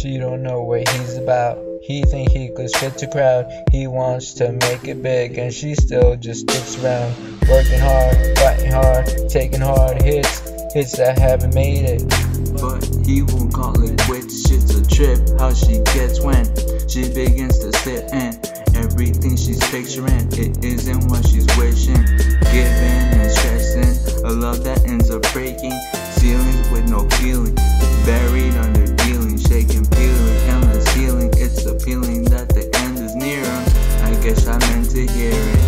She don't know what he's about. He think he could shit the crowd. He wants to make it big, and she still just sticks around. Working hard, fighting hard, taking hard hits, hits that haven't made it. But he won't call it quits. Shit's a trip. How she gets when she begins to sit in everything she's picturing. It isn't what she's wishing. Giving and stressing, a love that ends up breaking. Ceilings with no feeling. to hear it.